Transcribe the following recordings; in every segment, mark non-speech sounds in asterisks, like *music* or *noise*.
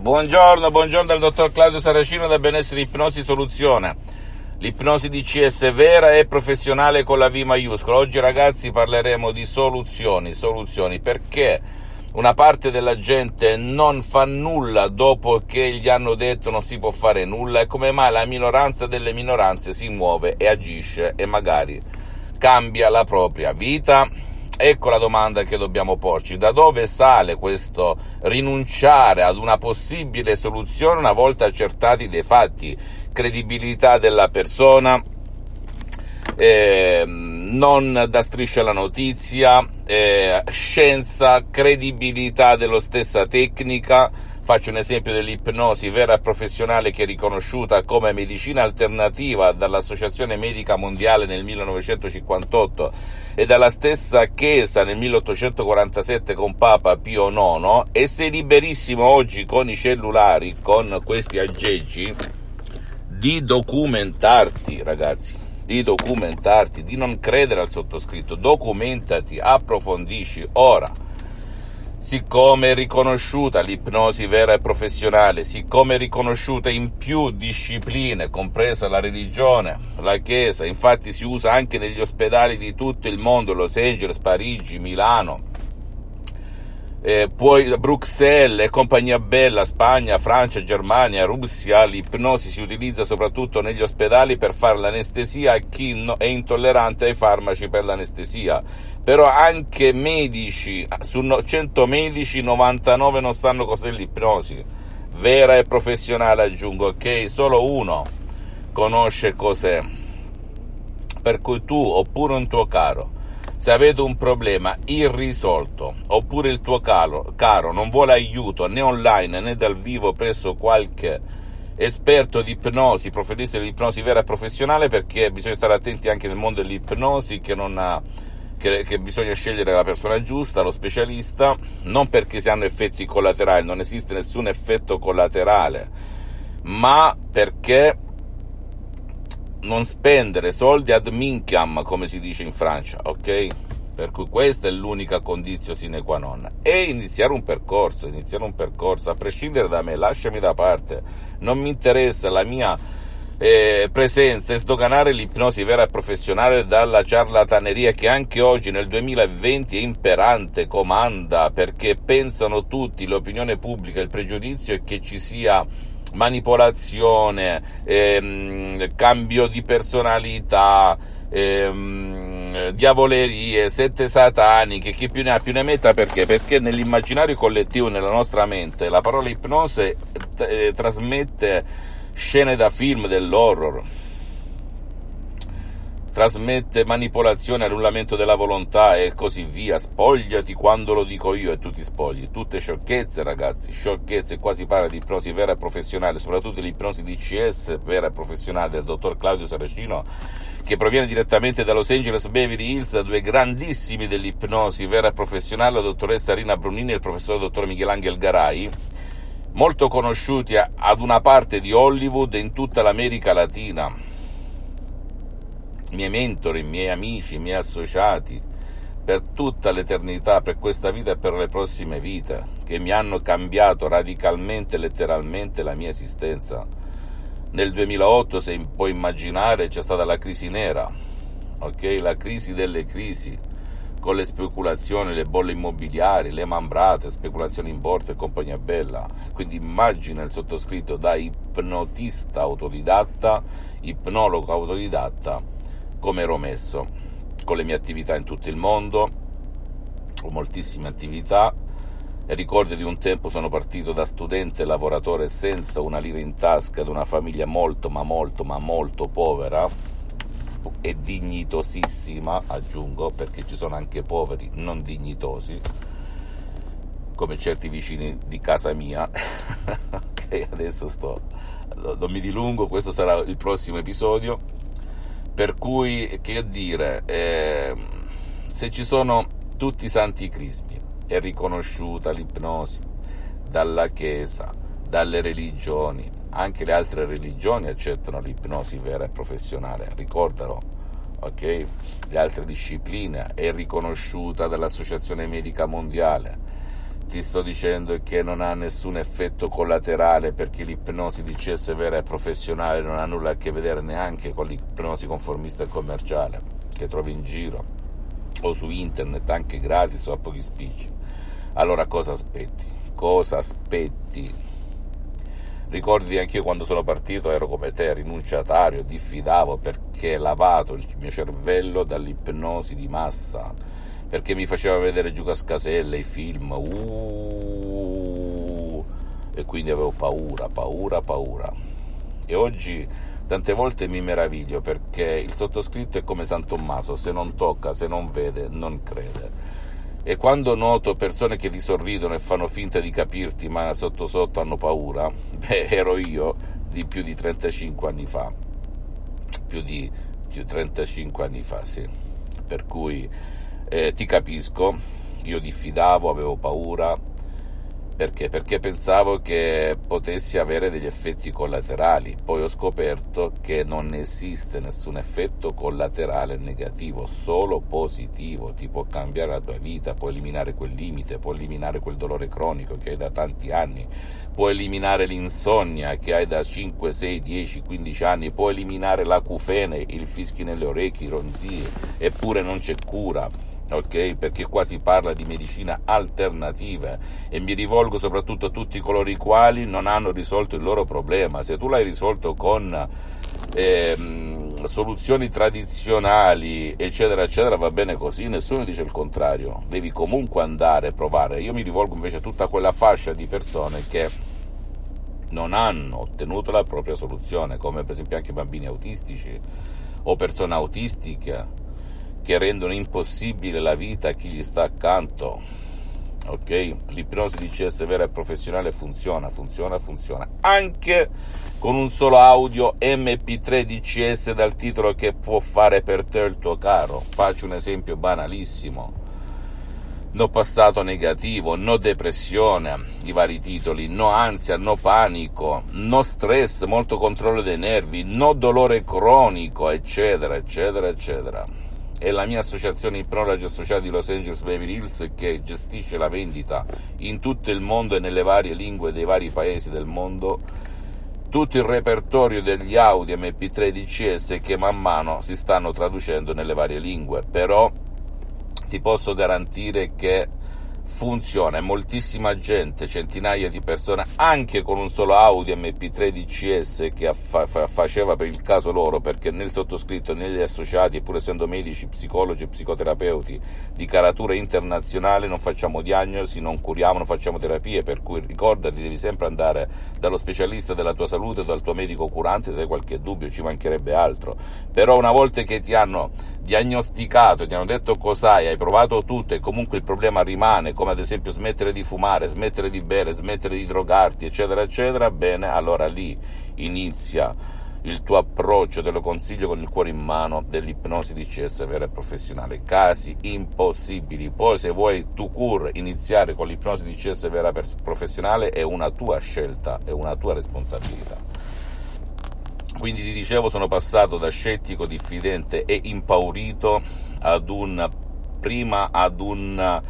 Buongiorno, buongiorno dal dottor Claudio Saracino da Benessere Ipnosi Soluzione. L'ipnosi DCS vera e professionale con la V maiuscola. Oggi ragazzi parleremo di soluzioni, soluzioni perché una parte della gente non fa nulla dopo che gli hanno detto non si può fare nulla e come mai la minoranza delle minoranze si muove e agisce e magari cambia la propria vita? Ecco la domanda che dobbiamo porci. Da dove sale questo rinunciare ad una possibile soluzione una volta accertati dei fatti? Credibilità della persona, eh, non da striscia la notizia, eh, scienza, credibilità della stessa tecnica. Faccio un esempio dell'ipnosi vera e professionale che è riconosciuta come medicina alternativa dall'Associazione Medica Mondiale nel 1958 e dalla stessa Chiesa nel 1847 con Papa Pio IX e sei liberissimo oggi con i cellulari, con questi aggeggi, di documentarti, ragazzi di documentarti, di non credere al sottoscritto, documentati, approfondisci. Ora, siccome è riconosciuta l'ipnosi vera e professionale, siccome è riconosciuta in più discipline, compresa la religione, la Chiesa, infatti si usa anche negli ospedali di tutto il mondo, Los Angeles, Parigi, Milano, eh, poi Bruxelles compagnia bella, Spagna, Francia, Germania, Russia, l'ipnosi si utilizza soprattutto negli ospedali per fare l'anestesia a chi no, è intollerante ai farmaci per l'anestesia. Però anche medici, su 100 medici 99 non sanno cos'è l'ipnosi. Vera e professionale aggiungo, ok? Solo uno conosce cos'è. Per cui tu oppure un tuo caro se avete un problema irrisolto oppure il tuo caro, caro non vuole aiuto né online né dal vivo presso qualche esperto di ipnosi, professionista di ipnosi vera e professionale, perché bisogna stare attenti anche nel mondo dell'ipnosi che, ha, che, che bisogna scegliere la persona giusta, lo specialista, non perché si hanno effetti collaterali, non esiste nessun effetto collaterale, ma perché non spendere soldi ad minchiam, come si dice in Francia, ok? Per cui questa è l'unica condizione sine qua non. E iniziare un percorso, iniziare un percorso, a prescindere da me, lasciami da parte. Non mi interessa la mia eh, presenza e sdoganare l'ipnosi vera e professionale dalla ciarlataneria che anche oggi nel 2020 è imperante, comanda, perché pensano tutti, l'opinione pubblica, il pregiudizio è che ci sia manipolazione, ehm, cambio di personalità, ehm, diavolerie, sette sataniche, chi più ne ha più ne metta perché? Perché nell'immaginario collettivo, nella nostra mente, la parola ipnose eh, trasmette scene da film dell'horror trasmette manipolazione, annullamento della volontà e così via. Spogliati quando lo dico io e tu ti spogli. Tutte sciocchezze, ragazzi, sciocchezze. Qua si parla di ipnosi vera e professionale, soprattutto l'ipnosi DCS vera e professionale del dottor Claudio Saracino, che proviene direttamente da Los Angeles Beverly Hills, da due grandissimi dell'ipnosi vera e professionale, la dottoressa Rina Brunini e il professor dottor Michelangelo Garai molto conosciuti ad una parte di Hollywood e in tutta l'America Latina miei mentori, miei amici, miei associati, per tutta l'eternità, per questa vita e per le prossime vite, che mi hanno cambiato radicalmente, letteralmente la mia esistenza. Nel 2008, se puoi immaginare, c'è stata la crisi nera, ok? La crisi delle crisi, con le speculazioni, le bolle immobiliari, le mambrate, speculazioni in borsa e compagnia bella. Quindi immagina il sottoscritto da ipnotista autodidatta, ipnologo autodidatta, come ero messo, con le mie attività in tutto il mondo, ho moltissime attività ricordi di un tempo sono partito da studente lavoratore senza una lira in tasca da una famiglia molto ma molto ma molto povera e dignitosissima, aggiungo, perché ci sono anche poveri non dignitosi, come certi vicini di casa mia. *laughs* ok, adesso sto, non mi dilungo, questo sarà il prossimo episodio. Per cui, che dire, eh, se ci sono tutti i santi crismi, è riconosciuta l'ipnosi dalla Chiesa, dalle religioni, anche le altre religioni accettano l'ipnosi vera e professionale, ricordalo, ok? Le altre discipline è riconosciuta dall'Associazione Medica Mondiale. Ti sto dicendo che non ha nessun effetto collaterale perché l'ipnosi di CS vera e professionale non ha nulla a che vedere neanche con l'ipnosi conformista e commerciale che trovi in giro o su internet anche gratis o a pochi spicci. Allora cosa aspetti? Cosa aspetti? Ricordi anche io quando sono partito ero come te, rinunciatario, diffidavo perché lavato il mio cervello dall'ipnosi di massa, perché mi faceva vedere giù cascaselle, i film, uh, e quindi avevo paura, paura, paura. E oggi tante volte mi meraviglio perché il sottoscritto è come San Tommaso, se non tocca, se non vede, non crede e quando noto persone che ti sorridono e fanno finta di capirti, ma sotto sotto hanno paura, *laughs* beh, ero io di più di 35 anni fa. Più di, più 35 anni fa, sì. Per cui eh, ti capisco, io diffidavo, avevo paura, perché? Perché pensavo che potessi avere degli effetti collaterali, poi ho scoperto che non esiste nessun effetto collaterale negativo, solo positivo, ti può cambiare la tua vita, può eliminare quel limite, può eliminare quel dolore cronico che hai da tanti anni, può eliminare l'insonnia che hai da 5, 6, 10, 15 anni, può eliminare l'acufene, il fischi nelle orecchie, i ronzie, eppure non c'è cura ok? Perché qua si parla di medicina alternativa e mi rivolgo soprattutto a tutti coloro i quali non hanno risolto il loro problema. Se tu l'hai risolto con eh, soluzioni tradizionali, eccetera, eccetera, va bene così, nessuno dice il contrario. Devi comunque andare a provare. Io mi rivolgo invece a tutta quella fascia di persone che non hanno ottenuto la propria soluzione, come per esempio anche bambini autistici o persone autistiche che rendono impossibile la vita a chi gli sta accanto. Ok? L'ipnosi di CS vera e professionale funziona, funziona, funziona. Anche con un solo audio MP3 DCS dal titolo che può fare per te il tuo caro. Faccio un esempio banalissimo. No passato negativo, no depressione, i vari titoli, no ansia, no panico, no stress, molto controllo dei nervi, no dolore cronico, eccetera, eccetera, eccetera è la mia associazione Ipnologi Associati di Los Angeles Beverly Hills che gestisce la vendita in tutto il mondo e nelle varie lingue dei vari paesi del mondo. Tutto il repertorio degli Audi MP3 DCS che man mano si stanno traducendo nelle varie lingue. Però ti posso garantire che funziona e moltissima gente, centinaia di persone, anche con un solo Audi MP3 DCS che fa- fa- faceva per il caso loro, perché nel sottoscritto, negli associati, pur essendo medici, psicologi e psicoterapeuti di caratura internazionale, non facciamo diagnosi, non curiamo, non facciamo terapie, per cui ricordati, devi sempre andare dallo specialista della tua salute, dal tuo medico curante, se hai qualche dubbio, ci mancherebbe altro. Però una volta che ti hanno diagnosticato, ti hanno detto cos'hai, hai provato tutto e comunque il problema rimane, come ad esempio smettere di fumare, smettere di bere, smettere di drogarti, eccetera, eccetera, bene, allora lì inizia il tuo approccio, te lo consiglio con il cuore in mano, dell'ipnosi di CS vera e professionale. Casi impossibili. Poi se vuoi tu cur iniziare con l'ipnosi di CS vera e professionale è una tua scelta, è una tua responsabilità. Quindi ti dicevo, sono passato da scettico, diffidente e impaurito ad un prima ad un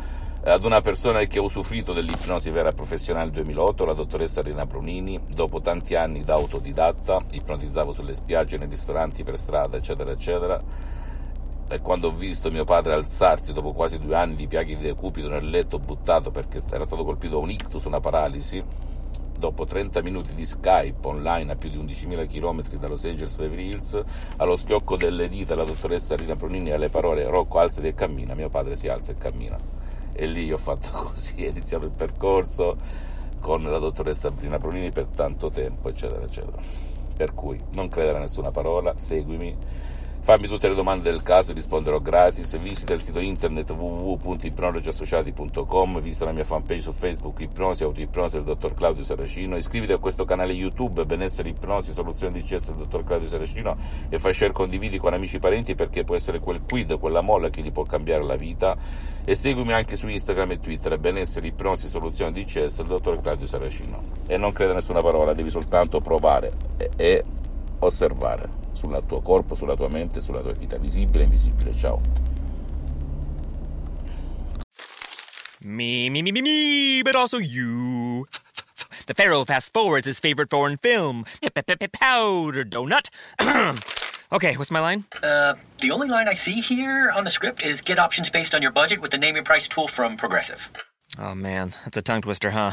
ad una persona che ha usufruito dell'ipnosi vera professionale nel 2008, la dottoressa Rina Brunini, dopo tanti anni da autodidatta, ipnotizzavo sulle spiagge, nei ristoranti, per strada, eccetera, eccetera. E quando ho visto mio padre alzarsi dopo quasi due anni di piaghe di decupito nel letto buttato perché era stato colpito da un ictus, una paralisi, dopo 30 minuti di Skype online a più di 11.000 km da Los Angeles Beverly Hills, allo schiocco delle dita la dottoressa Rina Brunini alle parole Rocco alzati e cammina, mio padre si alza e cammina e lì ho fatto *laughs* così, è iniziato il percorso con la dottoressa Sabrina Brunini per tanto tempo, eccetera, eccetera. Per cui non credere a nessuna parola, seguimi, Fammi tutte le domande del caso, risponderò gratis. Visita il sito internet www.ipnologiassociati.com, visita la mia fanpage su Facebook Ipnosi, Autoipnosi del dottor Claudio Saracino, iscriviti a questo canale YouTube Benessere Ipnosi, Soluzione di CS del dottor Claudio Saracino e fai share, condividi con amici e parenti perché può essere quel quid, quella molla che gli può cambiare la vita. E seguimi anche su Instagram e Twitter Benessere Ipnosi, Soluzione di CS del dottor Claudio Saracino. E non creda nessuna parola, devi soltanto provare e, e osservare sul tuo corpo, sulla tua mente, sulla tua vita visibile e invisibile. Ciao. Me, me, me, me, me, but also you. The Pharaoh fast forwards his favorite foreign film, Powder Donut. *clears throat* okay, what's my line? Uh, the only line I see here on the script is get options based on your budget with the name your price tool from Progressive. Oh man, that's a tongue twister, huh?